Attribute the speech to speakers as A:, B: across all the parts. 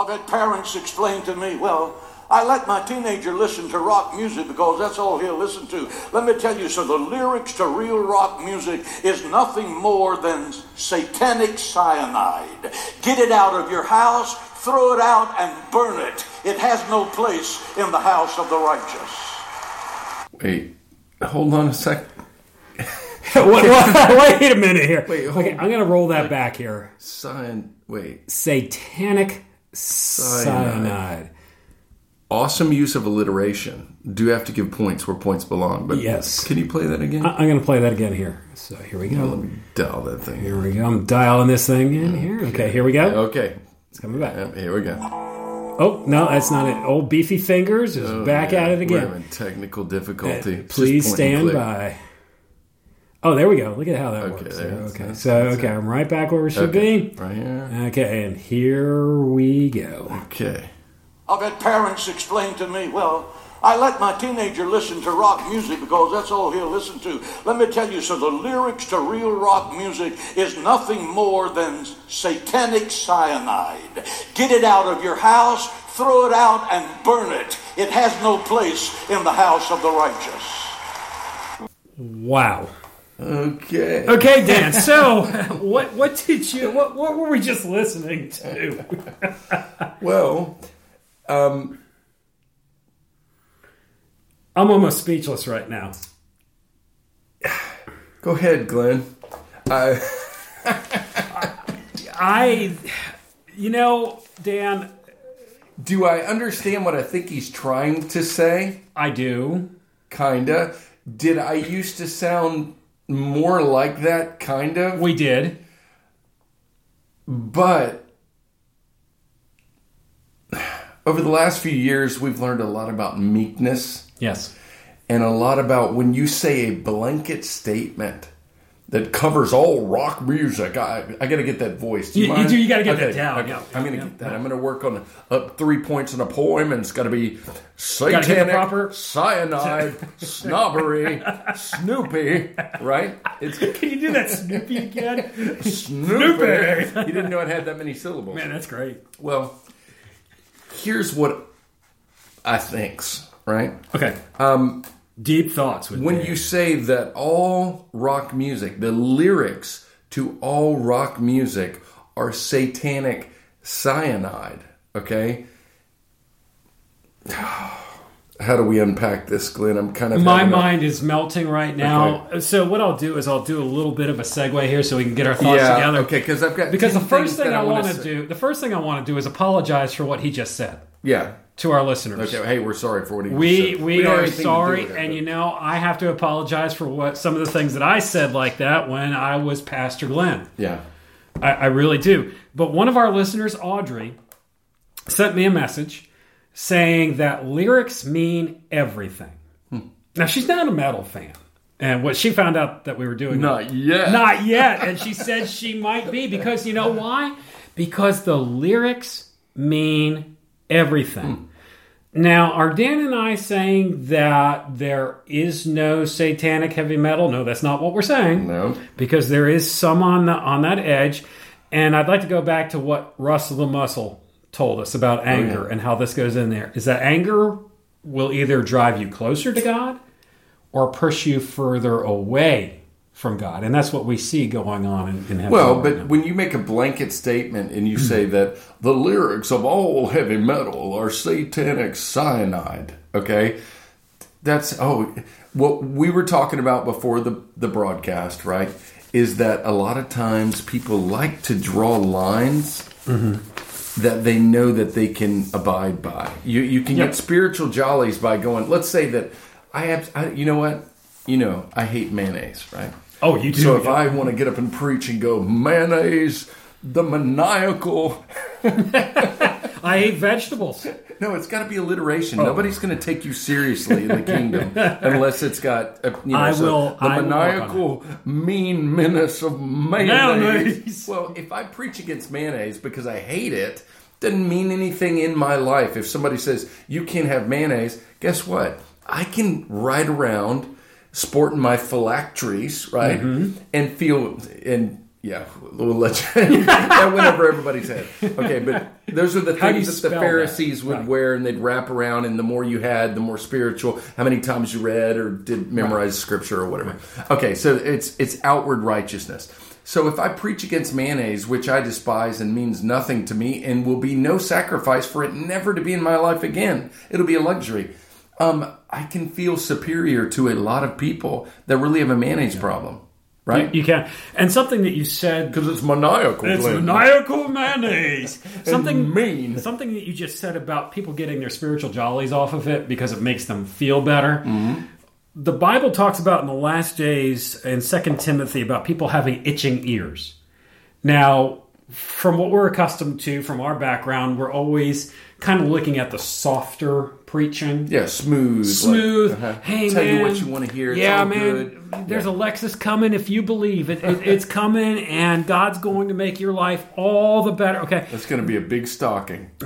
A: I've had parents explain to me, well, I let my teenager listen to rock music because that's all he'll listen to. Let me tell you, so the lyrics to real rock music is nothing more than satanic cyanide. Get it out of your house, throw it out, and burn it. It has no place in the house of the righteous.
B: Wait, hold on a sec.
C: wait, wait, wait a minute here.
B: Wait, hold-
C: okay, I'm going to roll that back here.
B: Cyan. Wait.
C: Satanic cyanide.
B: Awesome use of alliteration. Do have to give points where points belong. But
C: Yes.
B: Can you play that again?
C: I- I'm going to play that again here. So here we
B: Let
C: go.
B: me dial that thing.
C: Here we go. I'm dialing this thing in here. Okay, here we go.
B: Okay.
C: It's coming back.
B: Yep, here we go.
C: Oh, no, that's not it. Old Beefy Fingers is back
B: Yeah,
C: at it
B: We're
C: again.
B: having technical difficulty.
C: Uh, Please stand by. Oh, there we go. Look at how that
B: Okay,
C: works.
B: there,
C: there. Okay,
B: that's-
C: so
B: that's
C: okay,
B: it.
C: I'm right back where we should
B: Okay,
C: be.
B: Right here.
C: Okay, and here we go.
B: Okay.
A: I've had parents explain to me, well, I let my teenager listen to rock music because that's all he'll listen to. Let me tell you, so the lyrics to real rock music is nothing more than satanic cyanide. Get it out of your house, throw it out, and burn it. It has no place in the house of the righteous.
C: Wow.
B: Okay.
C: Okay, Dan. So, what what did you what what were we just listening to?
B: Well, um,
C: I'm almost speechless right now.
B: go ahead, Glenn. I,
C: I, you know, Dan,
B: do I understand what I think he's trying to say?
C: I do.
B: Kinda. Did I used to sound more like that? Kind of.
C: We did.
B: But over the last few years, we've learned a lot about meekness
C: Yes.
B: and a lot about when you say a blanket statement that covers all rock music. I, I got to get that voice. Do you,
C: You- you do- you gotta get that down,
B: okay.
C: yeah.
B: I'm going to
C: Yeah,
B: get that. I'm going to work on up three points in a poem, and it's got to be satanic,
C: proper-
B: cyanide, snobbery, Snoopy. Right? It's
C: Can you do that Snoopy again?
B: Snoopy. you didn't know it had that many syllables.
C: Man, that's great.
B: Well, here's what I thinks, right?
C: Okay.
B: Um,
C: Deep thoughts
B: when you say that all rock music, the lyrics to all rock music are satanic cyanide, okay? How do we unpack this, Glenn? I'm kind of
C: My
B: having a-
C: mind is melting right now. So what I'll do is I'll do a little bit of a segue here so we can get our thoughts
B: yeah,
C: together.
B: okay, because I've got
C: Because the first thing I
B: wanna
C: want to do, the first thing I want to do is apologize for what he just said
B: yeah.
C: To our listeners.
B: Okay, hey, we're sorry for what he
C: We
B: said.
C: we
B: don't
C: are
B: anything to do
C: sorry,
B: it,
C: and you know I have to apologize for what some of the things that I said like that when I was Pastor Glenn.
B: yeah,
C: I, I really do. But one of our listeners, Audrey, sent me a message saying that lyrics mean everything.
B: Hmm.
C: Now she's not a metal fan, and what she found out that we were doing
B: not yet.
C: not yet, and she said she might be because you know why? Because the lyrics mean everything. Now, are Dan and I saying that there is no satanic heavy metal? No, that's not what we're saying
B: no.
C: because there is some on the on that edge. And I'd like to go back to what Russell the Muscle told us about oh, anger and how this goes in there. Is that anger will either drive you closer to God or push you further away from God, and that's what we see going on in, in heaven.
B: Well, but when you make a blanket statement and you say that the lyrics of all heavy metal are satanic cyanide, okay? That's oh, what we were talking about before the the broadcast, right? Is that a lot of times people like to draw lines mm-hmm. that they know that they can abide by. You you can
C: Yep.
B: get spiritual jollies by going. Let's say that I have. I, you know what? You know I hate mayonnaise, right?
C: Oh, you do.
B: So if. I want to get up and preach and go mayonnaise, the maniacal,
C: I hate vegetables.
B: no, it's got to be alliteration.
C: Oh.
B: Nobody's going to take you seriously in the kingdom unless it's got a, you know,
C: I
B: so
C: will-
B: the
C: I will
B: maniacal mean menace of mayonnaise.
C: Mayonnaise.
B: Well, if I preach against mayonnaise because I hate it, doesn't mean anything in my life. If somebody says you can't have mayonnaise, guess what? I can ride around sporting my phylacteries, right,
C: Mm-hmm.
B: and feel and Yeah, we'll let you, that went over everybody's head. Okay, but those are the
C: How
B: things that the Pharisees
C: that?
B: would
C: Right.
B: wear, and they'd wrap around. And the more you had, the more spiritual. How many times you read or did memorize scripture or whatever. Okay, so it's it's outward righteousness. So if I preach against mayonnaise, which I despise and means nothing to me, and will be no sacrifice for it never to be in my life again, it'll be a luxury. Um, I can feel superior to a lot of people that really have a mayonnaise problem, right?
C: You can. And something that you said
B: Because it's maniacal.
C: It's
B: Glenn.
C: maniacal mayonnaise. Something
B: mean.
C: Something that you just said about people getting their spiritual jollies off of it because it makes them feel better. The Bible talks about in the last days in Second Timothy about people having itching ears. Now, from what we're accustomed to from our background, we're always kind of looking at the softer preaching.
B: Yeah, smooth. like,
C: Smooth.
B: uh-huh.
C: Hey
B: Tell
C: man,
B: you what you want to hear. It's
C: yeah,
B: all
C: man.
B: good.
C: There's
B: Yeah.
C: a Lexus coming if you believe it, it. It's coming, and God's going to make your life all the better. Okay,
B: That's going to be a big stocking.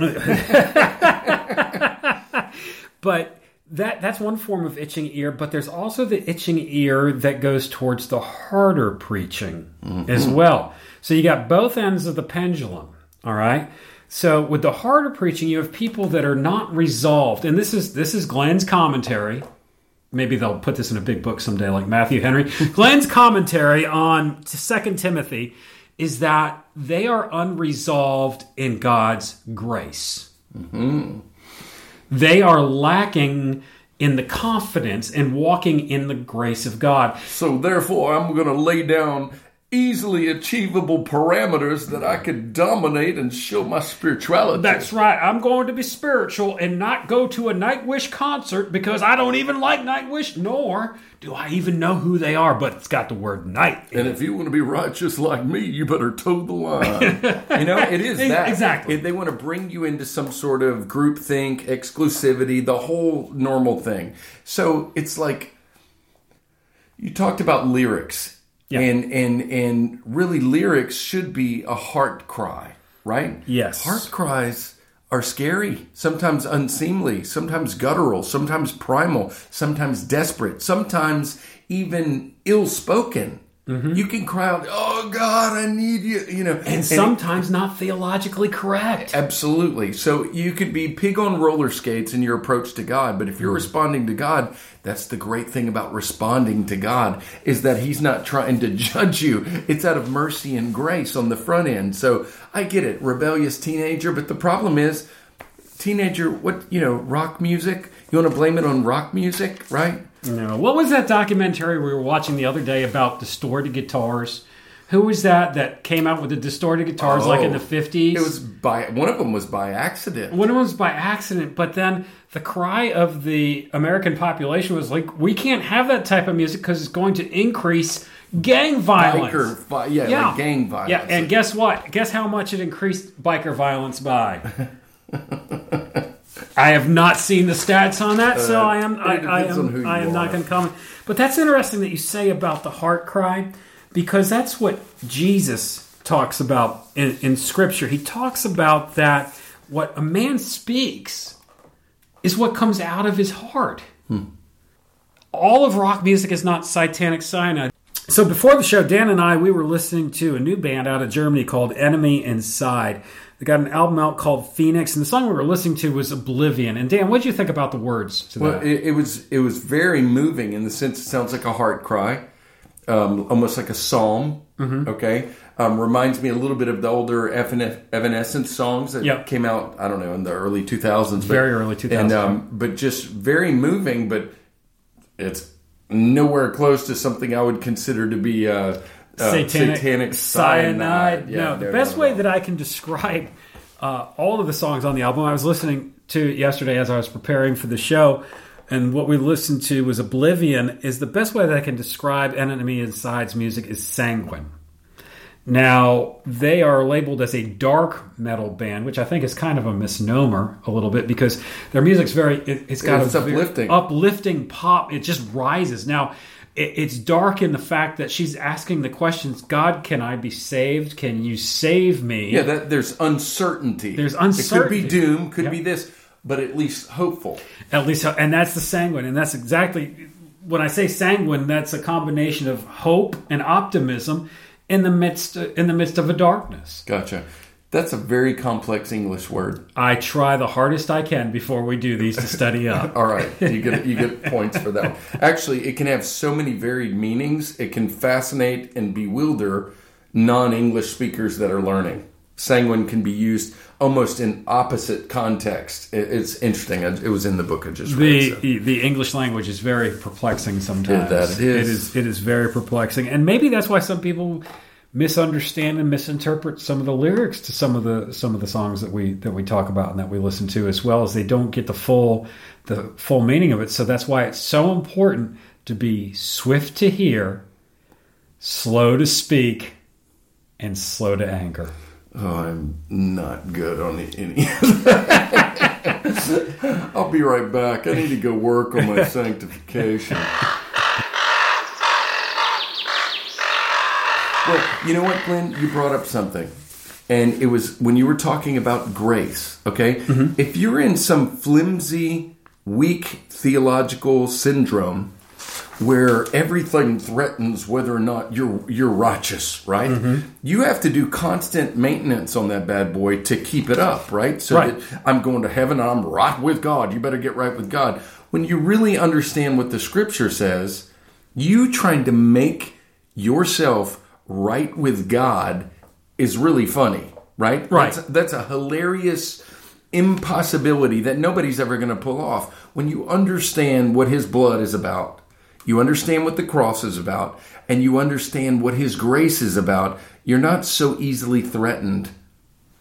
C: but that that's one form of itching ear. But there's also the itching ear that goes towards the harder preaching as well. So you got both ends of the pendulum. All right. So with the harder preaching, you have people that are not resolved, and this is this is Glenn's commentary. Maybe they'll put this in a big book someday, like Matthew Henry. Glenn's commentary on Second Timothy is that they are unresolved in God's grace. Mm-hmm. They are lacking in the confidence and walking in the grace of God.
B: So therefore, I'm going to lay down easily achievable parameters that I could dominate and show my spirituality.
C: That's right. I'm going to be spiritual and not go to a Nightwish concert because I don't even like Nightwish, nor do I even know who they are, but it's got the word night. in
B: and if you want to be righteous like me, you better toe the line. you know, it is that
C: Exactly.
B: It- they want to bring you into some sort of groupthink, exclusivity, the whole normal thing. So it's like you talked about lyrics,
C: Yeah.
B: and and and really lyrics should be a heart cry, right?
C: Yes.
B: heart cries are scary, sometimes unseemly, sometimes guttural, sometimes primal, sometimes desperate, sometimes even ill spoken. You can cry out, "Oh God, I need you," you know,
C: And sometimes not theologically correct.
B: Absolutely. So you could be pig on roller skates in your approach to God, but if you're mm-hmm. responding to God, that's the great thing about responding to God is that he's not trying to judge you. It's out of mercy and grace on the front end. So I get it, rebellious teenager, but the problem is teenager, what, you know, rock music, you want to blame it on rock music, right?
C: No. What was that documentary we were watching the other day about distorted guitars? Who was that that came out with the distorted guitars like in the
B: Oh,
C: 50s?
B: It was by one of them was by accident.
C: One of them was by accident, but then the cry of the American population was like, we can't have that type of music because it's going to increase gang violence.
B: Biker, vi- yeah, like gang violence.
C: Yeah, and guess what? Guess how much it increased biker violence by? I have not seen the stats on that, so uh, I am I, I
B: depends on who
C: am I am not going to comment. But that's interesting that you say about the heart cry, because that's what Jesus talks about in, in Scripture. He talks about that what a man speaks is what comes out of his heart. Hmm. All of rock music is not satanic cyanide. So before the show, Dan and I we were listening to a new band out of Germany called Enemy Inside. They got an album out called Phoenix, and the song we were listening to was Oblivion. And Dan, what did you think about the words to
B: Well,
C: that?
B: it, it was it was very moving in the sense it sounds like a heart cry, um, almost like a psalm.
C: Mm-hmm.
B: Okay, um, reminds me a little bit of the older Evanescence songs that
C: Yep.
B: came out. I don't know in the early two thousands,
C: Very early 2000s,
B: and um, but just very moving. But it's nowhere close to something I would consider to be uh, uh,
C: satanic, cyanide.
B: Yeah,
C: no, the best way that I can describe uh, all of the songs on the album, I was listening to it yesterday as I was preparing for the show, and what we listened to was Oblivion. Is the best way that I can describe Enemy Inside's music is sanguine. Now they are labeled as a dark metal band, which I think is kind of a misnomer a little bit because their music's very it, it's got
B: It's
C: a
B: uplifting.
C: uplifting pop. It just rises. Now it's dark in the fact that she's asking the questions: God, can I be saved? Can you save me?
B: Yeah, that there's uncertainty.
C: There's
B: It could be doom, could
C: Yep.
B: be this, but at least hopeful.
C: At least, and that's the sanguine, and that's exactly when I say sanguine. That's a combination of hope and optimism, in the midst in the midst of a darkness.
B: Gotcha. That's a very complex English word.
C: I try the hardest I can before we do these to study up.
B: All right, you get you get points for that. Actually, it can have so many varied meanings. It can fascinate and bewilder non-English speakers that are learning. Sanguine can be used almost in opposite context. It's interesting. It was in the book I just read.
C: the
B: so.
C: the English language is very perplexing sometimes.
B: Yeah, that it is.
C: It is it is very perplexing, and maybe that's why some people misunderstand and misinterpret some of the lyrics to some of the some of the songs that we that we talk about and that we listen to as well as they don't get the full the full meaning of it. So that's why it's so important to be swift to hear, slow to speak, and slow to anger.
B: Oh, I'm not good on any of that. I'll be right back. I need to go work on my sanctification. Well, you know what, Glenn? You brought up something. And it was when you were talking about grace, okay? Mm-hmm. If you're in some flimsy, weak theological syndrome where everything threatens whether or not you're you're righteous, right? Mm-hmm. You have to do constant maintenance on that bad boy to keep it up, right? So
C: Right.
B: that I'm going to heaven and I'm right with God. You better get right with God. When you really understand what the scripture says, you trying to make yourself right with God is really funny, right?
C: Right.
B: That's, that's a hilarious impossibility that nobody's ever going to pull off. When you understand what his blood is about, you understand what the cross is about, and you understand what his grace is about, you're not so easily threatened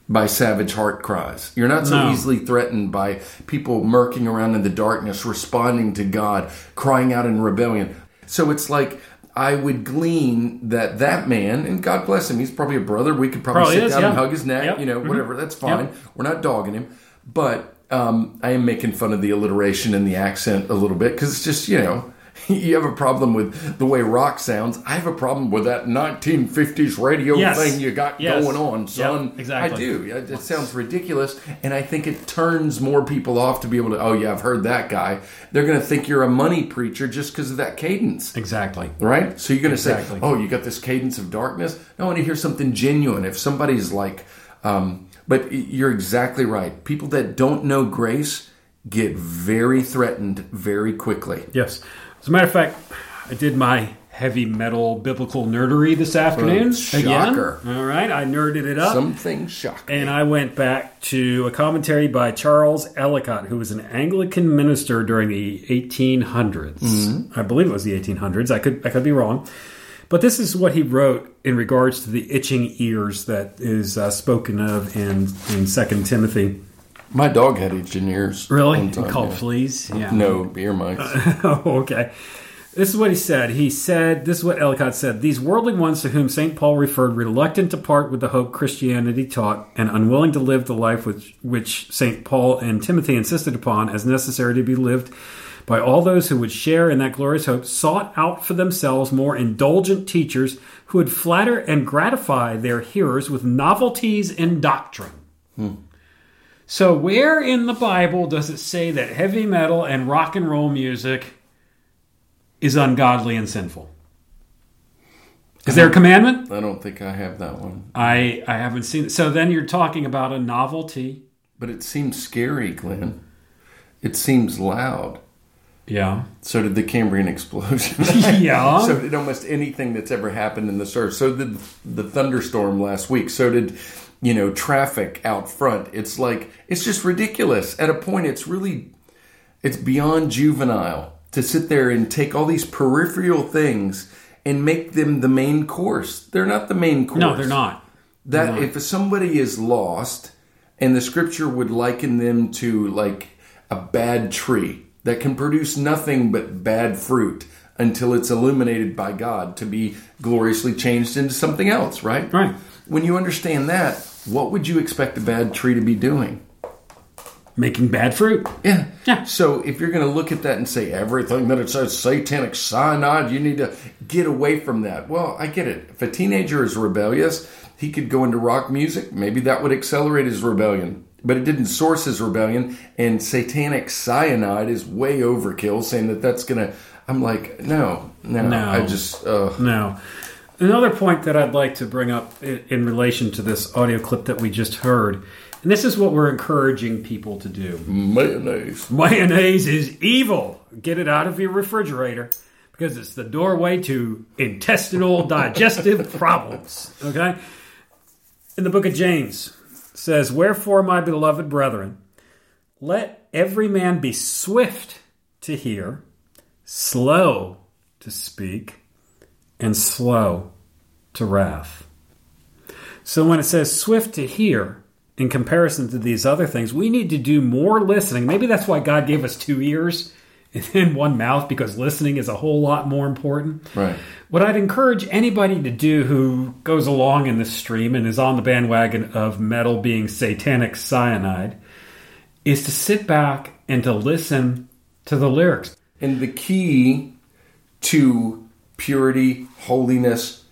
B: by savage heart cries. You're not so
C: No.
B: easily threatened by people murking around in the darkness, responding to God, crying out in rebellion. So it's like I would glean that that man, and God bless him, he's probably a brother. We could probably,
C: Probably
B: sit
C: is,
B: down and hug his neck,
C: Yep.
B: you know,
C: Mhm.
B: whatever. That's fine.
C: Yep.
B: We're not dogging him, but um, I am making fun of the alliteration and the accent a little bit because it's just you know. You have a problem with the way rock sounds. I have a problem with that 1950s radio
C: Yes.
B: thing you got
C: Yes.
B: going on, son.
C: Yep, exactly.
B: I do. It it sounds ridiculous, and I think it turns more people off to be able to. Oh yeah, I've heard that guy. They're going to think you're a money preacher just because of that cadence,
C: Exactly.
B: right? So you're going to
C: Exactly.
B: say, "Oh, you got this cadence of darkness." I want to hear something genuine. If somebody's like, um, but you're exactly right. People that don't know grace get very threatened very quickly.
C: Yes. As a matter of fact, I did my heavy metal biblical nerdery this afternoon.
B: Oh,
C: again. All right, I nerded it up.
B: Something shocking.
C: and I went back to a commentary by Charles Ellicott, who was an Anglican minister during the 1800s.
B: Mm-hmm.
C: I believe it was the 1800s. I could I could be wrong, but this is what he wrote in regards to the itching ears that is uh, spoken of in in Second Timothy.
B: My dog had itching ears.
C: Really,
B: time,
C: called
B: yeah.
C: fleas. Yeah.
B: No ear mites.
C: oh, okay. This is what he said. He said, this is what Ellicott said. These worldly ones to whom St. Paul referred, reluctant to part with the hope Christianity taught, and unwilling to live the life which, which St. Paul and Timothy insisted upon as necessary to be lived by all those who would share in that glorious hope, sought out for themselves more indulgent teachers who would flatter and gratify their hearers with novelties in doctrine. Hmm. So, where in the Bible does it say that heavy metal and rock and roll music is ungodly and sinful? Is there a commandment?
B: I don't think I have that one.
C: I I haven't seen it. So then you're talking about a novelty.
B: But it seems scary, Glenn. It seems loud.
C: Yeah.
B: So did the Cambrian explosion.
C: Yeah.
B: so did almost anything that's ever happened in the surf. So did the thunderstorm last week. So did, you know, traffic out front. It's like, it's just ridiculous. At a point, it's really, it's beyond juvenile to sit there and take all these peripheral things and make them the main course. They're not the main course.
C: No, they're not.
B: That if somebody is lost, and the scripture would liken them to like a bad tree that can produce nothing but bad fruit until it's illuminated by God to be gloriously changed into something else, right?
C: Right.
B: When you understand that, what would you expect a bad tree to be doing?
C: Making bad fruit.
B: Yeah.
C: Yeah.
B: So if you're going to look at that and say everything that it says satanic cyanide, you need to get away from that. Well, I get it. If a teenager is rebellious, he could go into rock music. Maybe that would accelerate his rebellion. But it didn't source his rebellion. And satanic cyanide is way overkill, saying that that's going to. I'm like, no, no.
C: No.
B: I just. Uh,
C: No. Another point that I'd like to bring up in, relation to this audio clip that we just heard, and this is what we're encouraging people to do.
B: Mayonnaise.
C: Mayonnaise is evil. Get it out of your refrigerator because it's the doorway to intestinal digestive problems. Okay? In the book of James says, "Wherefore, my beloved brethren, let every man be swift to hear, slow to speak, and slow to wrath." So when it says swift to hear, in comparison to these other things, we need to do more listening. Maybe that's why God gave us two ears and one mouth because listening is a whole lot more important.
B: Right.
C: What I'd encourage anybody to do who goes along in this stream and is on the bandwagon of metal being satanic cyanide is to sit back and to listen to the lyrics.
B: And the key to purity, holiness,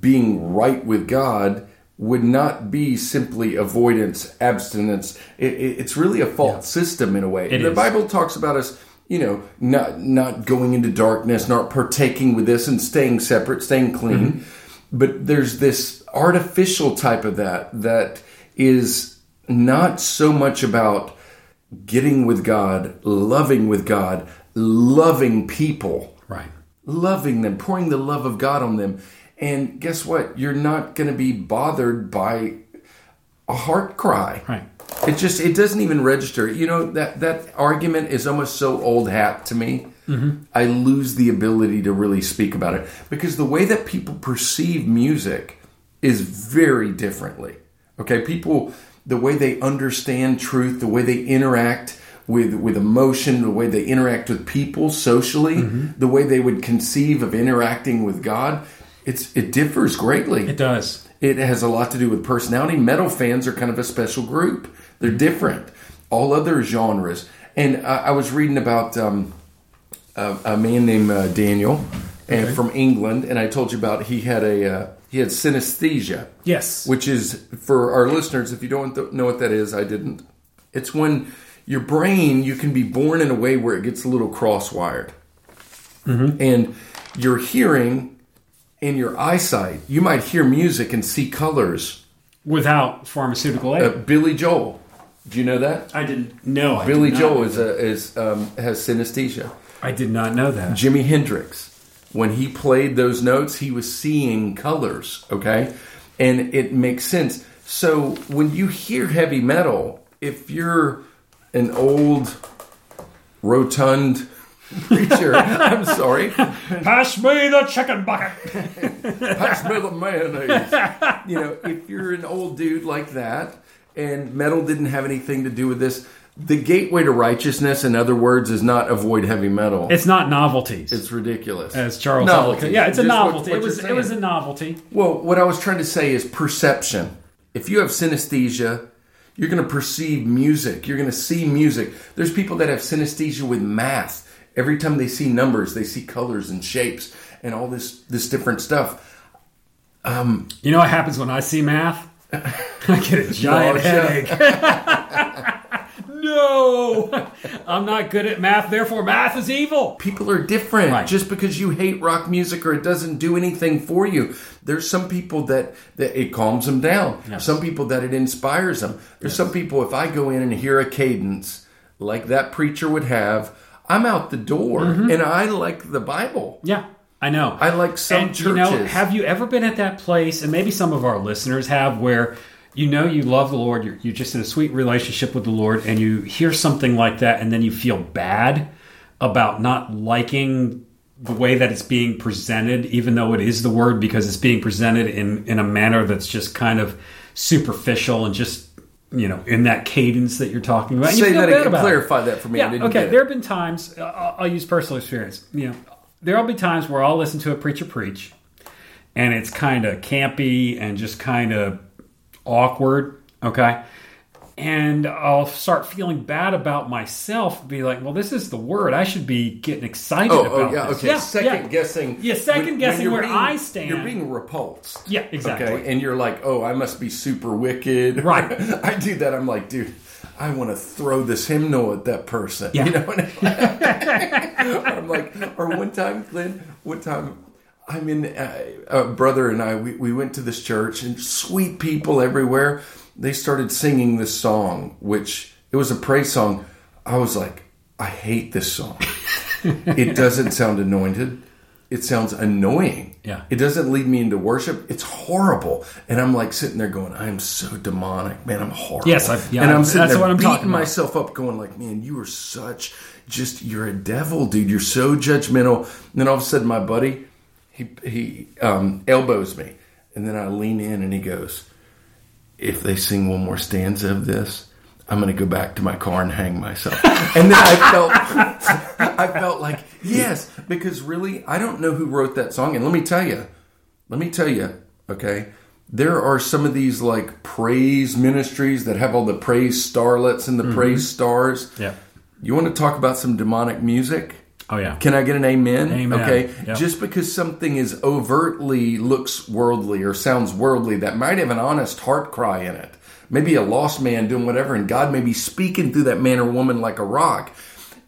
B: being right with God would not be simply avoidance, abstinence. It, it, it's really a false system in a way. The. Bible talks about us, you know, not not going into darkness, not partaking with this, and staying separate, staying clean.
C: Mm-hmm.
B: But there's this artificial type of that that is not so much about getting with God, loving with God, loving people. Loving them, pouring the love of God on them. And guess what? You're not going to be bothered by a heart cry.
C: Right.
B: It just it doesn't even register. You know that that argument is almost so old hat to me. Mm-hmm. I lose the ability to really speak about it because the way that people perceive music is very differently. Okay, people the way they understand truth, the way they interact with with emotion, the way they interact with people socially, the way they would conceive of interacting with God, it's it differs greatly.
C: It does.
B: It has a lot to do with personality. Metal fans are kind of a special group. They're different. All other genres. And I, I was reading about um, a, a man named uh, Daniel, and from England, and I told you about he had a uh, he had synesthesia,
C: Yes.
B: which is for our listeners. If you don't know what that is, I didn't. It's when your brain you can be born in a way where it gets a little cross-wired, and your hearing and your eyesight. You might hear music and see colors.
C: Without pharmaceutical aid.
B: Uh, Billy Joel. Do you know that?
C: I didn't know.
B: Billy
C: did
B: Joel is a, is um, has synesthesia.
C: I did not know that.
B: Jimi Hendrix, when he played those notes, he was seeing colors. Okay, and it makes sense. So when you hear heavy metal, if you're an old rotund preacher, I'm sorry,
C: Pass me the chicken bucket.
B: pass me the mayonnaise. You know, if you're an old dude like that, and metal didn't have anything to do with this, the gateway to righteousness, in other words, is not avoid heavy metal.
C: It's not novelties.
B: It's ridiculous.
C: as Charles
B: Novelties.
C: Yeah, it's a
B: Just what-
C: novelty.
B: what
C: it
B: you're
C: was it was a novelty.
B: Well, what I was trying to say is perception. If you have synesthesia, you're going to perceive music. You're going to see music. There's people that have synesthesia with math. Every time they see numbers, they see colors and shapes and all this this different stuff.
C: Um, you know what happens when I see math? I get a giant headache. no, I'm not good at math. Therefore, math is evil.
B: People are different.
C: Right.
B: Just because you hate rock music or it doesn't do anything for you, there's some people that, that it calms them down.
C: Yes.
B: Some people that it inspires them. There's some people, if I go in and hear a cadence like that preacher would have, I'm out the door
C: Mm-hmm.
B: and I like the Bible.
C: Yeah, I know.
B: I like some
C: and, You know,
B: churches.
C: have you ever been at that place, and maybe some of our listeners have, where you know you love the Lord, you're, you're just in a sweet relationship with the Lord, and you hear something like that, and then you feel bad about not liking the way that it's being presented, even though it is the word, because it's being presented in, in a manner that's just kind of superficial and just, you know, in that cadence that you're talking about. and you
B: Say that again.
C: about it.
B: Clarify that for me.
C: Yeah, okay. There have been times, uh, I'll, I'll use personal experience. You know, there'll be times where I'll listen to a preacher preach, and it's kind of campy and just kind of awkward. Okay. And I'll start feeling bad about myself. Be like, well, this is the word. I should be getting excited
B: Oh, oh
C: about
B: oh yeah,
C: this.
B: okay. second
C: yeah.
B: guessing.
C: Yeah, second guessing
B: you're
C: where
B: being-
C: I stand.
B: You're being repulsed.
C: Yeah, exactly.
B: Okay, and you're like, oh, I must be super wicked.
C: Right.
B: I do that. I'm like, dude, I want to throw this hymnal at that person.
C: Yeah.
B: You know. I'm like, or one time, Glenn, one time, I mean, uh, a brother and I, we, we went to this church and sweet people everywhere. They started singing this song, which it was a praise song. I was like, I hate this song. it doesn't sound anointed. It sounds annoying.
C: Yeah.
B: It doesn't lead me into worship. It's horrible. And I'm like sitting there going, I'm so demonic, man. I'm horrible.
C: Yes, I- yeah,
B: and I'm sitting
C: that's
B: there
C: what I'm
B: beating myself up, going like, man, you are such just you're a devil, dude. You're so judgmental. And then all of a sudden, my buddy, he he um, elbows me, and then I lean in, and he goes, "If they sing one more stanza of this." I'm gonna go back to my car and hang myself. And then I felt, I felt like yes, because really, I don't know who wrote that song. And let me tell you, let me tell you, okay, there are some of these like praise ministries that have all the praise starlets and the praise stars.
C: Yeah.
B: You want to talk about some demonic music?
C: Oh yeah.
B: Can I get an amen?
C: Amen.
B: Okay.
C: Yep.
B: Just because something is overtly looks worldly or sounds worldly, that might have an honest heart cry in it. Maybe a lost man doing whatever, and God may be speaking through that man or woman like a rock.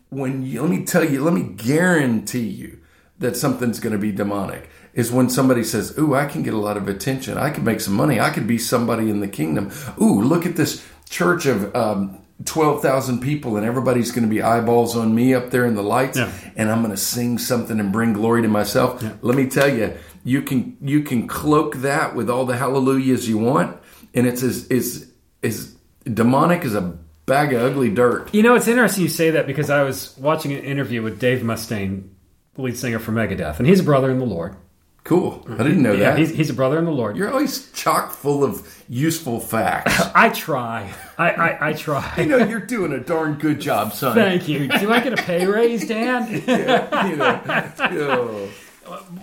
B: When you, let me tell you, let me guarantee you that something's going to be demonic. Is when somebody says, "Ooh, I can get a lot of attention. I can make some money. I could be somebody in the kingdom." Ooh, look at this church of um, twelve thousand people, and everybody's going to be eyeballs on me up there in the lights,
C: Yeah.
B: and I'm going to sing something and bring glory to myself. Let me tell you, you can you can cloak that with all the hallelujahs you want, and it's as is as demonic as a bag of ugly dirt.
C: You know, it's interesting you say that because I was watching an interview with Dave Mustaine, the lead singer for Megadeth, and he's a brother in the Lord.
B: Cool. I mm-hmm. didn't know
C: Yeah,
B: that.
C: he's, he's a brother in the Lord.
B: You're always chock full of useful facts.
C: I try. I, I, I try.
B: you know, you're doing a darn good job, son.
C: Thank you. Do I get a pay raise, Dan?
B: you know, you know.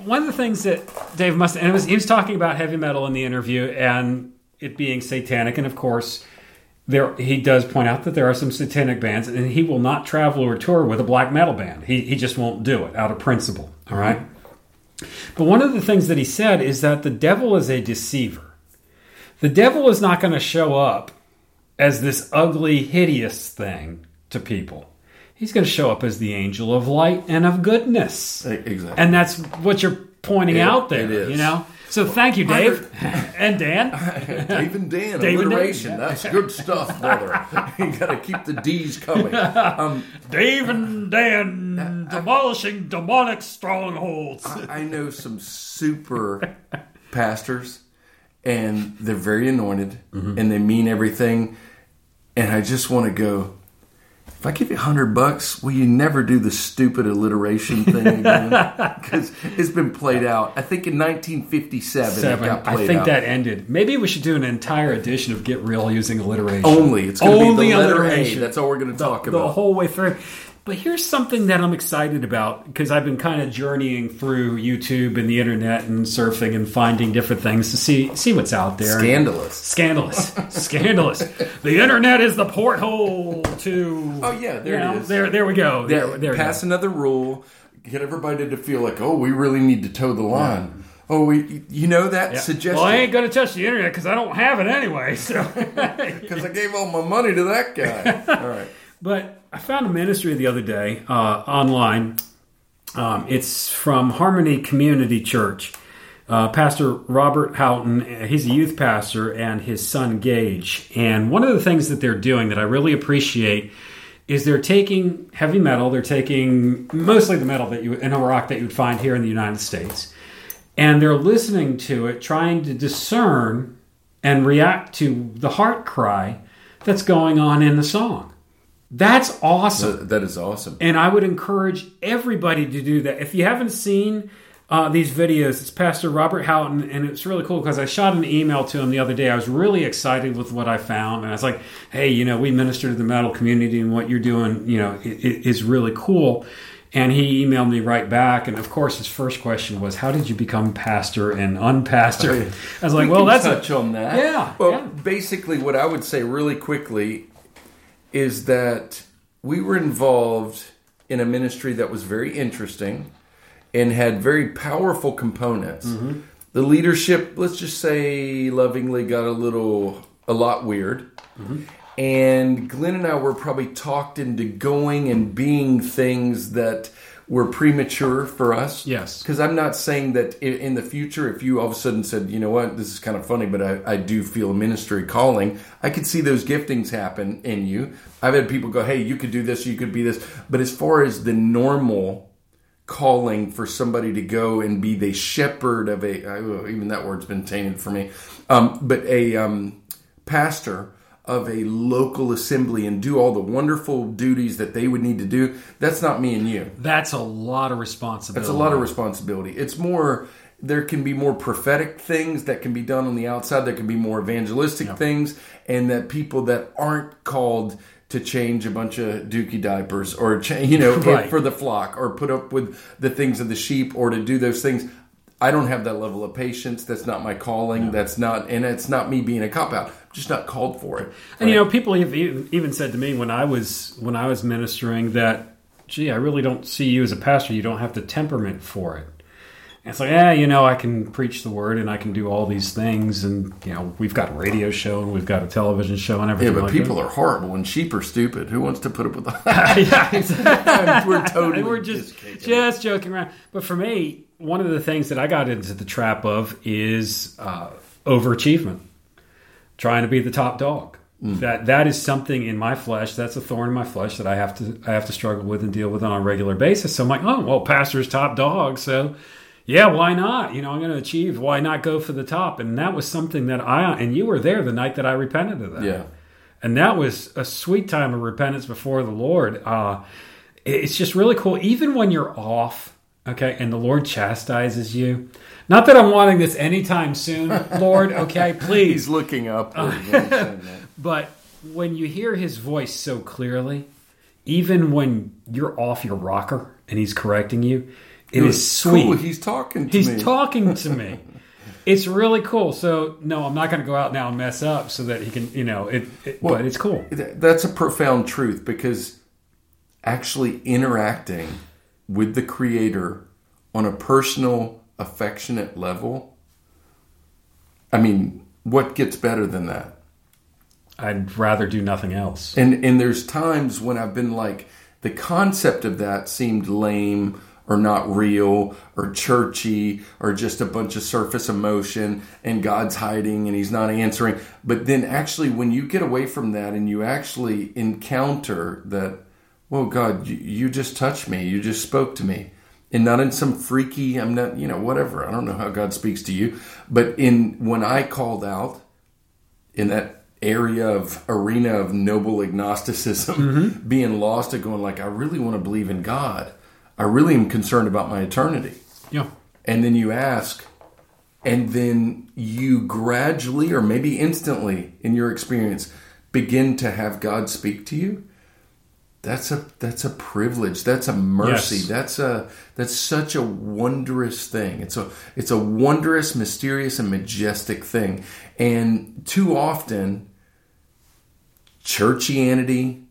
C: One of the things that Dave Mustaine it was, he was talking about heavy metal in the interview and it being satanic, and of course, there he does point out that there are some satanic bands, and he will not travel or tour with a black metal band. He he just won't do it out of principle. All right. Mm-hmm. But one of the things that he said is that the devil is a deceiver. The devil is not going to show up as this ugly, hideous thing to people. He's going to show up as the angel of light and of goodness.
B: Exactly.
C: And that's what you're pointing
B: It-
C: out there,
B: it is.
C: you know? So thank you, Dave. and Dan.
B: Dave and Dan,
C: Dave and Dan.
B: alliteration. That's good stuff, brother. you got to keep the D's coming. Um,
C: Dave and Dan demolishing demonic strongholds.
B: I know some super pastors, and they're very anointed,
C: Mm-hmm.
B: and they mean everything. And I just want to go. If I give you a hundred bucks, will you never do the stupid alliteration thing again? Because it's been played out. I think in 1957 it
C: Seven. I think
B: out.
C: that ended. Maybe we should do an entire edition of Get Real using alliteration.
B: only it's going to be
C: Only
B: the letter A.
C: alliteration.
B: That's all we're going to talk
C: the
B: about.
C: The whole way through. But here's something that I'm excited about because I've been kind of journeying through YouTube and the internet and surfing and finding different things to see see what's out there.
B: Scandalous.
C: Scandalous. Scandalous. The internet is the porthole to.
B: Oh, yeah, there
C: you know,
B: is.
C: There, there we go. There,
B: Yeah,
C: there we
B: pass another rule, get everybody to feel like, oh, we really need to toe the line. Oh, we, you know that
C: Yeah.
B: suggestion
C: Well, I ain't going to touch the internet because I don't have it anyway. So,
B: because I gave all my money to that guy. all right,
C: but I found a ministry the other day uh, online. Um, it's from Harmony Community Church. Uh, pastor Robert Houghton, he's a youth pastor, and his son Gage. And one of the things that they're doing that I really appreciate is they're taking heavy metal, they're taking mostly the metal that you and rock that you would find here in the United States, and they're listening to it, trying to discern and react to the heart cry that's going on in the song. That's awesome.
B: That- is awesome.
C: And I would encourage everybody to do that. If you haven't seen uh, these videos, it's Pastor Robert Houghton, and it's really cool because I shot an email to him the other day. I was really excited with what I found, and I was like, "Hey, you know, we minister to the metal community, and what you're doing, you know, is really cool." And he emailed me right back, and of course, his first question was, "How did you become pastor and unpastor?"
B: Oh.
C: I was like,
B: We
C: "Well, that's a,
B: touch on that.
C: Yeah,
B: Well,
C: yeah.
B: basically, what I would say really quickly is that we were involved in a ministry that was very interesting and had very powerful components.
C: Mm-hmm.
B: The leadership, let's just say, lovingly got a little, a lot weird.
C: Mm-hmm.
B: And Glenn and I were probably talked into going and being things that were premature for us.
C: Yes.
B: Because I'm not saying that in the future, if you all of a sudden said, you know what, this is kind of funny, but I, I do feel a ministry calling, I could see those giftings happen in you. I've had people go, hey, you could do this, you could be this. But as far as the normal calling for somebody to go and be the shepherd of a, even that word's been tainted for me, um, but a um, pastor of a local assembly and do all the wonderful duties that they would need to do, that's not me and you.
C: That's a lot of responsibility.
B: It's a lot of responsibility. It's more. There can be more prophetic things that can be done on the outside. There can be more evangelistic things, and that people that aren't called to change a bunch of dookie diapers or cha- you know
C: Right.
B: for the flock or put up with the things of the sheep or to do those things. I don't have that level of patience. That's not my calling. That's not, and it's not me being a cop out. Just not called for it.
C: And you know, people have even said to me when I was when I was ministering that, gee, I really don't see you as a pastor. You don't have the temperament for it. And it's like, yeah, you know, I can preach the word and I can do all these things, and you know, we've got a radio show and we've got a television show and everything.
B: Yeah, but
C: like
B: people
C: that.
B: are horrible and sheep are stupid. Who wants to put up with that?
C: yeah, exactly.
B: We're totally
C: we're just
B: kicking
C: just joking around. But for me, one of the things that I got into the trap of is uh, overachievement, trying to be the top dog.
B: Mm.
C: That that is something in my flesh. That's a thorn in my flesh that I have to I have to struggle with and deal with on a regular basis. So I'm like, oh well, pastor's top dog, so. Yeah, why not? You know, I'm going to achieve. Why not go for the top? And that was something that I and you were there the night that I repented of that
B: Yeah.
C: and that was a sweet time of repentance before the Lord. Uh, it's just really cool, even when you're off, okay, and the Lord chastises you. Not that I'm wanting this anytime soon, Lord, okay, please.
B: He's looking up. he's uh, that.
C: But when you hear His voice so clearly, even when you're off your rocker and He's correcting you, it is sweet.
B: Cool, he's talking to
C: He's
B: me.
C: talking to me. It's really cool. So no, I'm not going to go out now and mess up so that he can, you know, it. it
B: Well,
C: but it's cool.
B: That's a profound truth because actually interacting with the Creator on a personal, affectionate level. I mean, what gets better than that?
C: I'd rather do nothing else.
B: And and there's times when I've been like the concept of that seemed lame or not real or churchy or just a bunch of surface emotion and God's hiding and he's not answering. But then actually when you get away from that and you actually encounter that, well God, you, you just touched me. You just spoke to me. And not in some freaky, I'm not, you know, whatever. I don't know how God speaks to you. But in when I called out in that area of arena of noble agnosticism, mm-hmm. being lost and going like, I really want to believe in God. I really am concerned about my eternity.
C: Yeah.
B: And then you ask, and then you gradually or maybe instantly in your experience begin to have God speak to you. That's a that's a privilege. That's a mercy.
C: Yes.
B: That's a that's such a wondrous thing. It's a it's a wondrous, mysterious, and majestic thing. And too often, churchianity,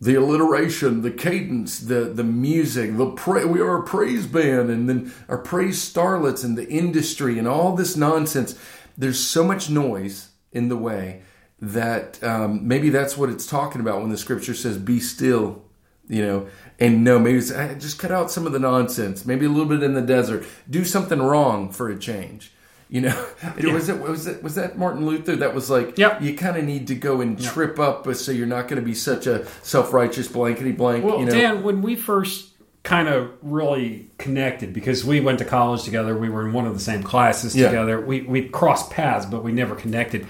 B: the alliteration, the cadence, the the music, the pra- we are a praise band, and then our praise starlets, and the industry, and all this nonsense. There's so much noise in the way that um, maybe that's what it's talking about when the scripture says, "Be still," you know. And no, maybe it's, eh, just cut out some of the nonsense. Maybe a little bit in the desert. Do something wrong for a change. You know, was it was it was that Martin Luther that was like,
C: Yep.
B: you kind of need to go and trip up so you're not going to be such a self righteous blankety blank.
C: Well,
B: you know,
C: Dan, when we first kind of really connected, because we went to college together, we were in one of the same classes
B: Yeah.
C: together. We we crossed paths, but we never connected.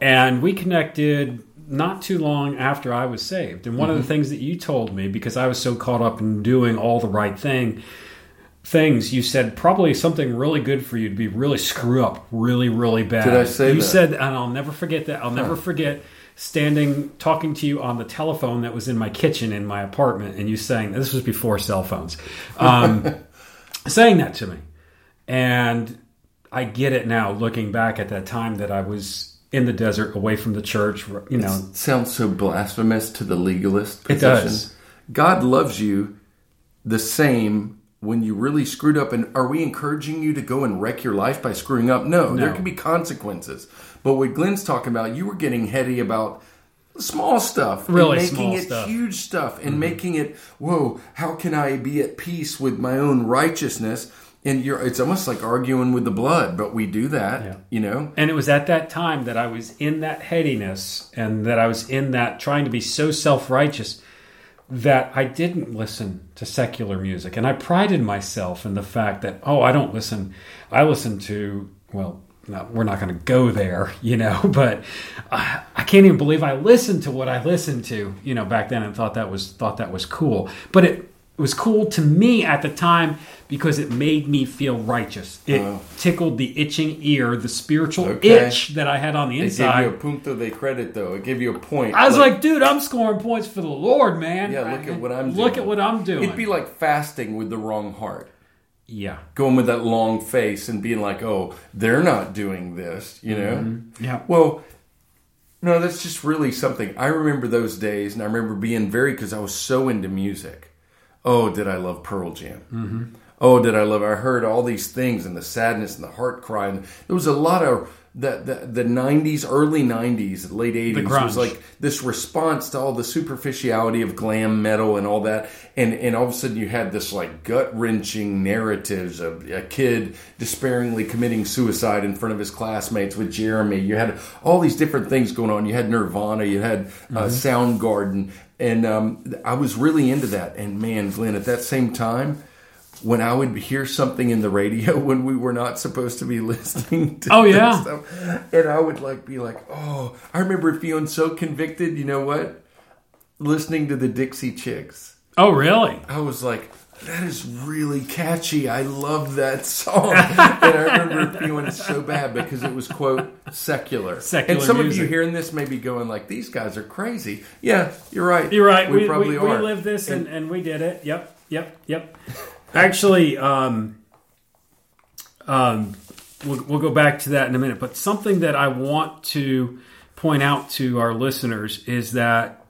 C: And we connected not too long after I was saved. And one
B: Mm-hmm.
C: of the things that you told me, because I was so caught up in doing all the right thing, things you said probably something really good for you to be really screw up really really bad
B: Did I say
C: you
B: that?
C: said and i'll never forget that i'll never forget standing talking to you on the telephone that was in my kitchen in my apartment and you saying this was before cell phones um, saying that to me and i get it now looking back at that time that i was in the desert away from the church you know
B: sounds so blasphemous to the legalist. Position.
C: It does.
B: God loves you the same when you really screwed up. And are we encouraging you to go and wreck your life by screwing up? No, there can be consequences. But what Glenn's talking about, you were getting heady about small stuff, and
C: Really
B: making
C: small
B: it
C: stuff. Mm-hmm.
B: huge stuff, and making it whoa. How can I be at peace with my own righteousness? And you're, it's almost like arguing with the blood, but we do that,
C: Yeah.
B: you know.
C: And it was at that time that I was in that headiness and that I was in that trying to be so self righteous that I didn't listen to secular music. And I prided myself in the fact that, oh, I don't listen. I listen to, well, no, we're not going to go there, you know, but I, I can't even believe I listened to what I listened to, you know, back then and thought that was, thought that was cool. But it, it was cool to me at the time because it made me feel righteous. It
B: Oh.
C: tickled the itching ear, the spiritual
B: Okay.
C: itch that I had on the inside.
B: It gave you a punto de credit, though. It gave you a point.
C: I was like, dude, I'm scoring points for the Lord, man.
B: yeah, look at what I'm doing.
C: Look at what I'm doing.
B: It'd be like fasting with the wrong heart.
C: yeah.
B: Going with that long face and being like, oh, they're not doing this, you know?
C: Mm-hmm. Yeah.
B: Well, no, that's just really something. I remember those days, and I remember being very, because I was so into music. Oh, did I love Pearl Jam? Mm-hmm. Oh, did I love? I heard all these things and the sadness and the heart cry. And there was a lot of the the, the '90s, early '90s, late '80s
C: grunge.
B: was like this response to all the superficiality of glam metal and all that, and and all of a sudden you had this like gut wrenching narratives of a kid despairingly committing suicide in front of his classmates with Jeremy. You had all these different things going on. You had Nirvana, you had uh, Soundgarden, and um, I was really into that. And man, Glenn, at that same time. When I would hear something in the radio when we were not supposed to be listening to
C: Oh, yeah.
B: stuff, and I would like be like, oh, I remember feeling so convicted. You know what? Listening to the Dixie Chicks,
C: Oh, really?
B: I was like, that is really catchy. I love that song, and I remember feeling so bad because it was quote secular.
C: Secular
B: and some of you hearing this may be going like, these guys are crazy. Yeah, you're right.
C: You're right.
B: We,
C: We,
B: probably
C: we, we lived this and, and we did it. Yep. Yep. Yep. Actually, um, um, we'll, we'll go back to that in a minute. But something that I want to point out to our listeners is that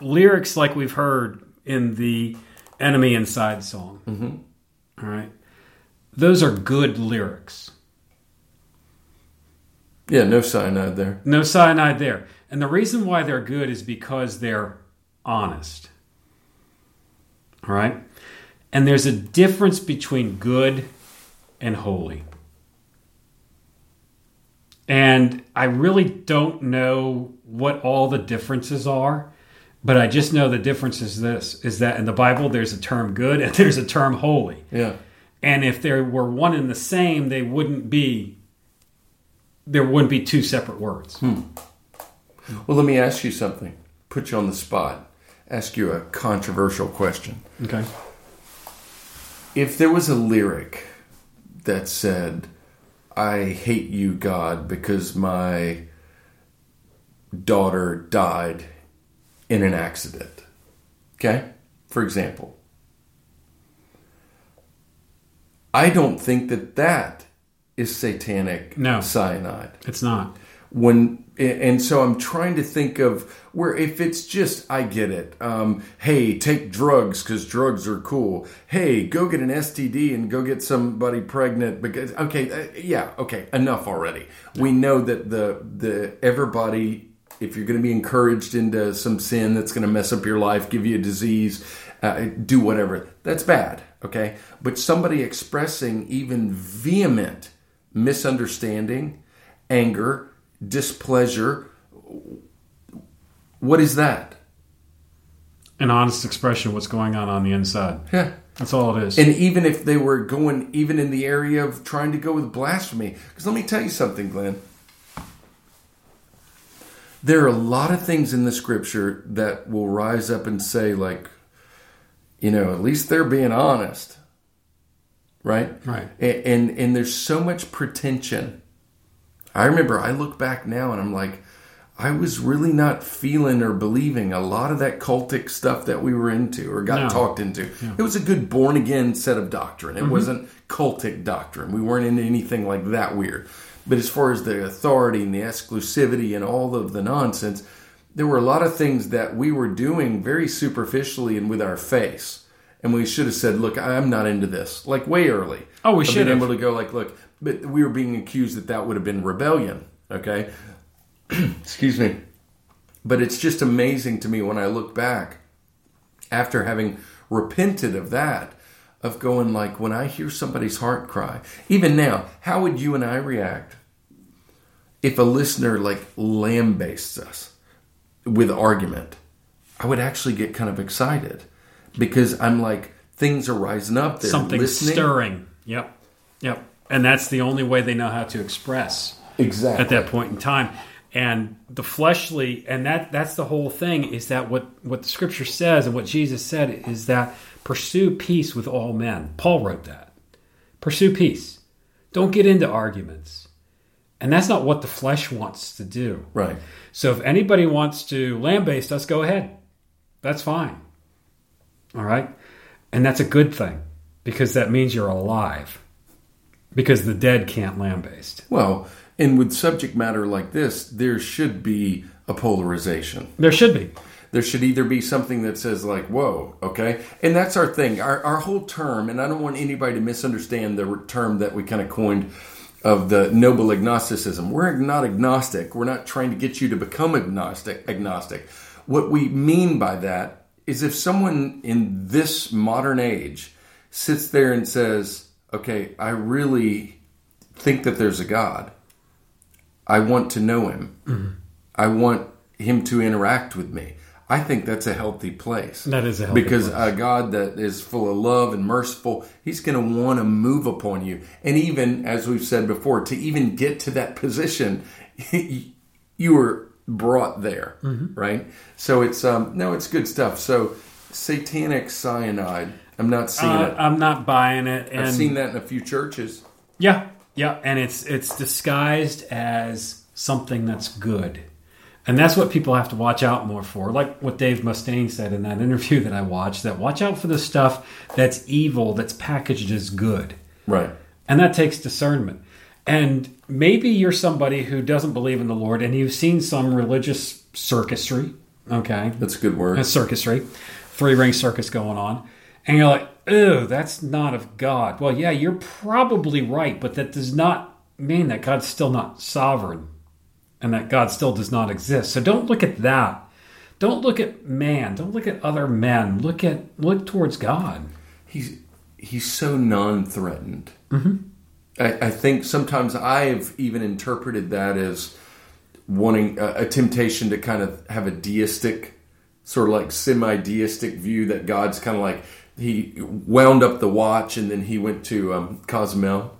C: lyrics like we've heard in the Enemy Inside song, all right, those are good lyrics.
B: yeah, no cyanide there.
C: No cyanide there. And the reason why they're good is because they're honest. All right? And there's a difference between good and holy. And I really don't know what all the differences are, but I just know the difference is this is that in the Bible there's a term good and there's a term holy.
B: Yeah,
C: And if there were one and the same, they wouldn't be there wouldn't be two separate words. Hmm.
B: Well, let me ask you something. Put you on the spot. Ask you a controversial question.
C: Okay.
B: If there was a lyric that said, I hate you, God, because my daughter died in an accident. Okay? For example. I don't think that that is satanic
C: No.
B: cyanide
C: It's not.
B: When and so i'm trying to think of where if it's just i get it um, hey take drugs because drugs are cool. Hey go get an std and go get somebody pregnant because okay uh, yeah okay enough already. We know that the the everybody if you're going to be encouraged into some sin that's going to mess up your life give you a disease uh, do whatever that's bad okay? But somebody expressing even vehement misunderstanding anger, displeasure. What is that?
C: An honest expression of what's going on on the inside.
B: Yeah.
C: That's all it is.
B: And even if they were going, even in the area of trying to go with blasphemy, because let me tell you something, Glenn. There are a lot of things in the scripture that will rise up and say, like, you know, at least they're being honest, right?
C: Right.
B: A- And and there's so much pretension. I remember I look back now and I'm like, I was really not feeling or believing a lot of that cultic stuff that we were into or got
C: No.
B: talked into. It was a good born again set of doctrine. It mm-hmm. wasn't cultic doctrine. We weren't into anything like that weird. But as far as the authority and the exclusivity and all of the nonsense, there were a lot of things that we were doing very superficially and with our face. And we should have said, look, I'm not into this, like way early.
C: Oh, we should have been
B: able to go like, look, but we were being accused that that would have been rebellion. Okay, excuse me. But it's just amazing to me when I look back after having repented of that, of going like, when I hear somebody's heart cry, even now, how would you and I react if a listener like lambastes us with argument? I would actually get kind of excited because I'm like, things are rising up. They're
C: Something
B: listening.
C: stirring. Yep. Yep. And that's the only way they know how to express
B: Exactly.
C: at that point in time. And the fleshly, and that that's the whole thing is that what what the scripture says and what Jesus said is that pursue peace with all men. Paul wrote that. Pursue peace. Don't get into arguments. And that's not what the flesh wants to do.
B: Right.
C: So if anybody wants to lambaste us, go ahead. That's fine. All right? And that's a good thing because that means you're alive. Because the dead can't land based.
B: Well, and with subject matter like this, there should be a polarization.
C: There should be.
B: There should either be something that says like, "Whoa, okay," and that's our thing. Our our whole term, and I don't want anybody to misunderstand the term that we kind of coined of the noble agnosticism. We're not agnostic. We're not trying to get you to become agnostic. Agnostic. What we mean by that is if someone in this modern age sits there and says, "Okay, I really think that there's a God. I want to know Him. I want Him to interact with me." I think that's a healthy place.
C: That is a healthy
B: because
C: place.
B: a God that is full of love and merciful, He's going to want to move upon you. And even as we've said before, to even get to that position, you were brought there,
C: Mm-hmm.
B: right? So it's um no, it's good stuff. So satanic cyanide, I'm not seeing
C: Uh,
B: it.
C: I'm not buying it. And
B: I've seen that in a few churches.
C: Yeah, yeah, and it's it's disguised as something that's good, and that's what people have to watch out more for. Like what Dave Mustaine said in that interview that I watched, that watch out for the stuff that's evil that's packaged as good,
B: Right.
C: and that takes discernment. And maybe you're somebody who doesn't believe in the Lord, and you've seen some religious circusry. Okay,
B: That's a good word.
C: a circusry, three ring circus going on, and you're like, "Ew, that's not of God." Well, yeah, you're probably right, but that does not mean that God's still not sovereign, and that God still does not exist. So don't look at that. Don't look at man. Don't look at other men. Look at look towards God.
B: he's he's so non-threatened. Mm-hmm. I, I think sometimes I've even interpreted that as wanting a, a temptation to kind of have a deistic, sort of like semi-deistic view that God's kind of like he wound up the watch and then he went to um, Cozumel.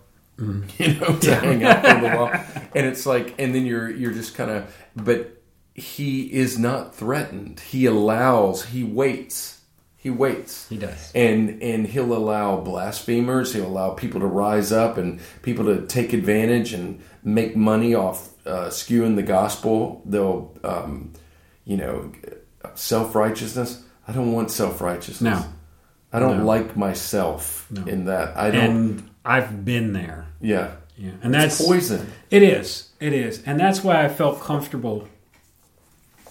B: You know, to hang out on the wall, and it's like, and then you're you're just kind of, but he is not threatened. He allows, he waits, he waits
C: He does.
B: and and he'll allow blasphemers he'll allow people to rise up and people to take advantage and make money off uh, skewing the gospel they'll um, you know self-righteousness i don't want self-righteousness
C: No.
B: I don't
C: No.
B: like myself in that i don't
C: And I've been there.
B: yeah
C: Yeah, and that's
B: it's poison
C: It is. It is. And that's why I felt comfortable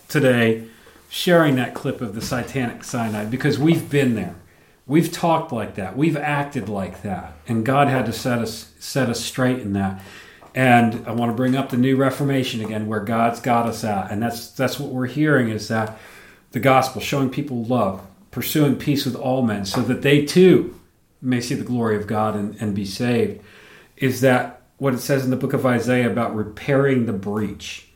C: today sharing that clip of the satanic cyanide because we've been there. We've talked like that. We've acted like that. And God had to set us set us straight in that. And I want to bring up the new reformation again where God's got us at. And that's that's what we're hearing is that the gospel showing people love, pursuing peace with all men so that they too may see the glory of God and, and be saved is that what it says in the book of Isaiah about repairing the breach.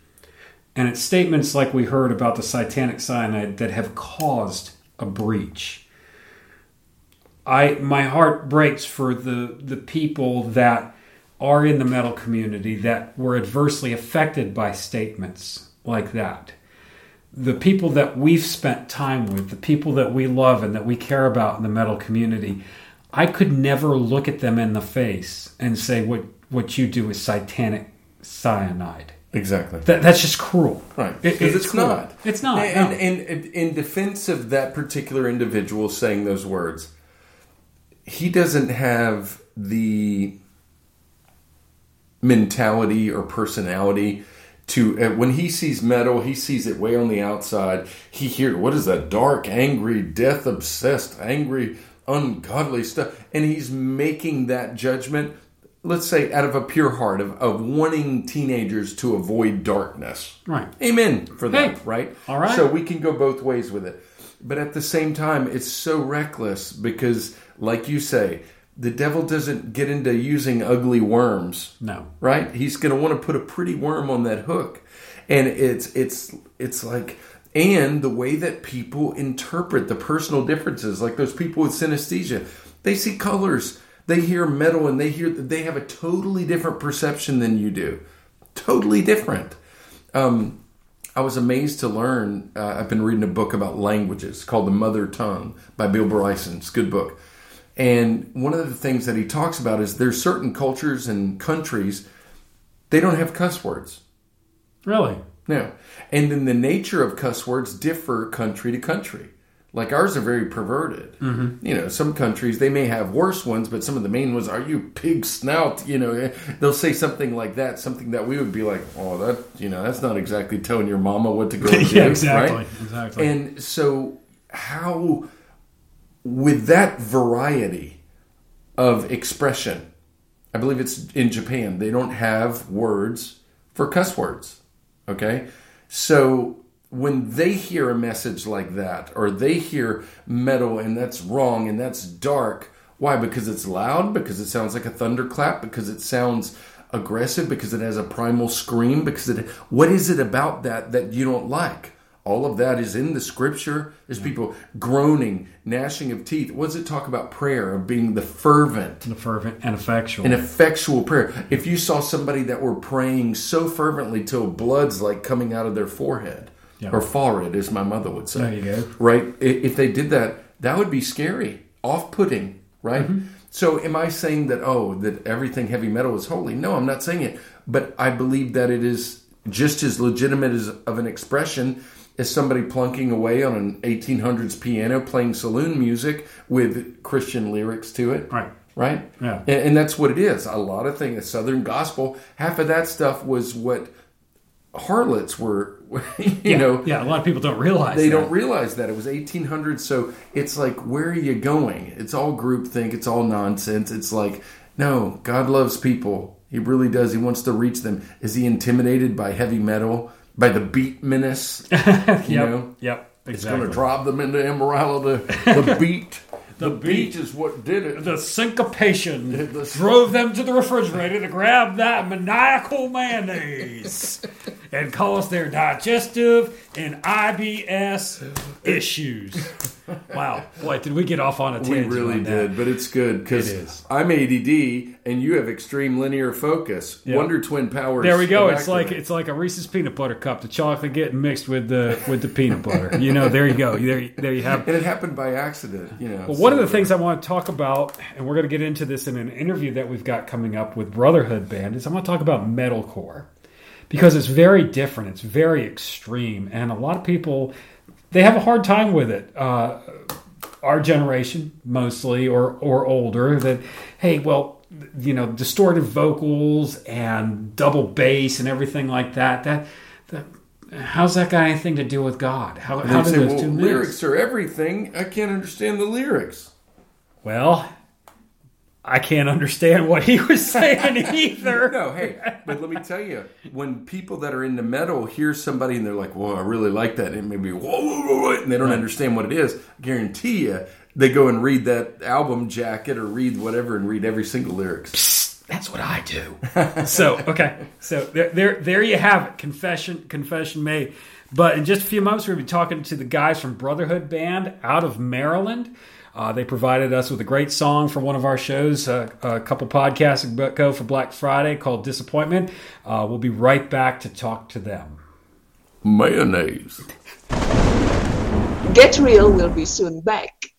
C: And it's statements like we heard about the satanic cyanide that have caused a breach. I my heart breaks for the the people that are in the metal community that were adversely affected by statements like that. The people that we've spent time with, the people that we love and that we care about in the metal community, I could never look at them in the face and say what what you do is satanic cyanide.
B: exactly
C: That, that's just cruel.
B: Right,
C: It-
B: because it's,
C: cruel.
B: not.
C: It's not.
B: And,
C: no.
B: and, and in defense of that particular individual saying those words, he doesn't have the mentality or personality to uh, when he sees metal, he sees it way on the outside. He hears what is that dark, angry, death obsessed, angry, ungodly stuff, and he's making that judgment. let's say out of a pure heart of, of wanting teenagers to avoid darkness.
C: Right.
B: Amen for that,
C: Hey,
B: right?
C: all right.
B: So we can go both ways with it. But at the same time, it's so reckless because, like you say, the devil doesn't get into using ugly worms
C: No.
B: right? He's going to want to put a pretty worm on that hook, and it's it's it's like and the way that people interpret the personal differences, like those people with synesthesia, they see colors, they hear metal, and they hear that they have a totally different perception than you do, totally different. Um, I was amazed to learn. Uh, I've been reading a book about languages called The Mother Tongue by Bill Bryson. It's a good book. And one of the things that he talks about is there's certain cultures and countries they don't have cuss words.
C: Really?
B: No. And then the nature of cuss words differ country to country. Like ours are very perverted. Mm-hmm. You know, some countries they may have worse ones, but some of the main ones are you pig snout. You know, they'll say something like that, something that we would be like, oh, that you know, that's not exactly telling your mama what to go do.
C: Yeah, exactly,
B: right?
C: exactly.
B: And so, how with that variety of expression, I believe it's in Japan. They don't have words for cuss words. Okay, so when they hear a message like that, or they hear metal and that's wrong and that's dark, why? Because it's loud, because it sounds like a thunderclap, because it sounds aggressive, because it has a primal scream, because it. What is it about that that you don't like? All of that is in the scripture. There's people groaning, gnashing of teeth. What does it talk about prayer of being the fervent?
C: The fervent and effectual.
B: an effectual prayer. If you saw somebody that were praying so fervently till blood's like coming out of their forehead
C: Yeah.
B: or forehead, as my mother would say.
C: There you go.
B: Right? If they did that, that would be scary, off-putting. Right?
C: Mm-hmm.
B: So, am I saying that oh that everything heavy metal is holy? No, I'm not saying it. But I believe that it is just as legitimate as of an expression as somebody plunking away on an 1800s piano playing saloon music with Christian lyrics to it
C: Right.
B: right?
C: Yeah.
B: And, and that's what it is. A lot of things, Southern gospel, half of that stuff was what harlots were, you
C: yeah,
B: know.
C: yeah, a lot of people don't realize
B: They
C: that.
B: don't realize that it was 1800. So it's like, where are you going? It's all groupthink. It's all nonsense. It's like, no, God loves people. He really does. He wants to reach them. Is he intimidated by heavy metal, by the beat menace? you
C: Yep.
B: know,
C: Yep.
B: it's going to drive them into immorality. The beat,
C: The beat.
B: is what did it.
C: the syncopation
B: The-
C: drove them to the refrigerator to grab that maniacal mayonnaise and caused their digestive and IBS issues. Wow, boy, did we get off on a tangent? We really
B: did, but it's good because
C: It.
B: I'm ADD and you have extreme linear focus.
C: Yeah.
B: Wonder Twin powers.
C: There we go. It's like it's like a Reese's peanut butter cup. The chocolate getting mixed with the with the peanut butter. You know, there you go. There, there you have.
B: and it happened by accident. You know.
C: Well, one of the things I want to talk about, and we're going to get into this in an interview that we've got coming up with Brotherhood Band, is I want to talk about metalcore because it's very different. It's very extreme, and a lot of people they have a hard time with it. Uh, our generation, mostly, or or older, that hey, well, you know, distorted vocals and double bass and everything like that. That that. How's that got anything to do with God? How,
B: And
C: how do
B: say,
C: those
B: well,
C: two mix?
B: lyrics are everything. I can't understand the lyrics.
C: Well, I can't understand what he was saying either.
B: No, hey, but let me tell you, when people that are into metal hear somebody and they're like, "Whoa, I really like that," and it may be whoa, whoa, whoa, whoa, and they don't understand what it is. I guarantee you, they go and read that album jacket or read whatever and read every single lyrics.
C: That's what I do. so okay, so there, there, there you have it. Confession, confession made. But in just a few moments, we'll be talking to the guys from Brotherhood Band out of Maryland. Uh, they provided us with a great song for one of our shows uh, a couple podcasts ago for Black Friday called "Disappointment." Uh, we'll be right back to talk to them.
B: Mayonnaise.
D: Get Real will be soon back.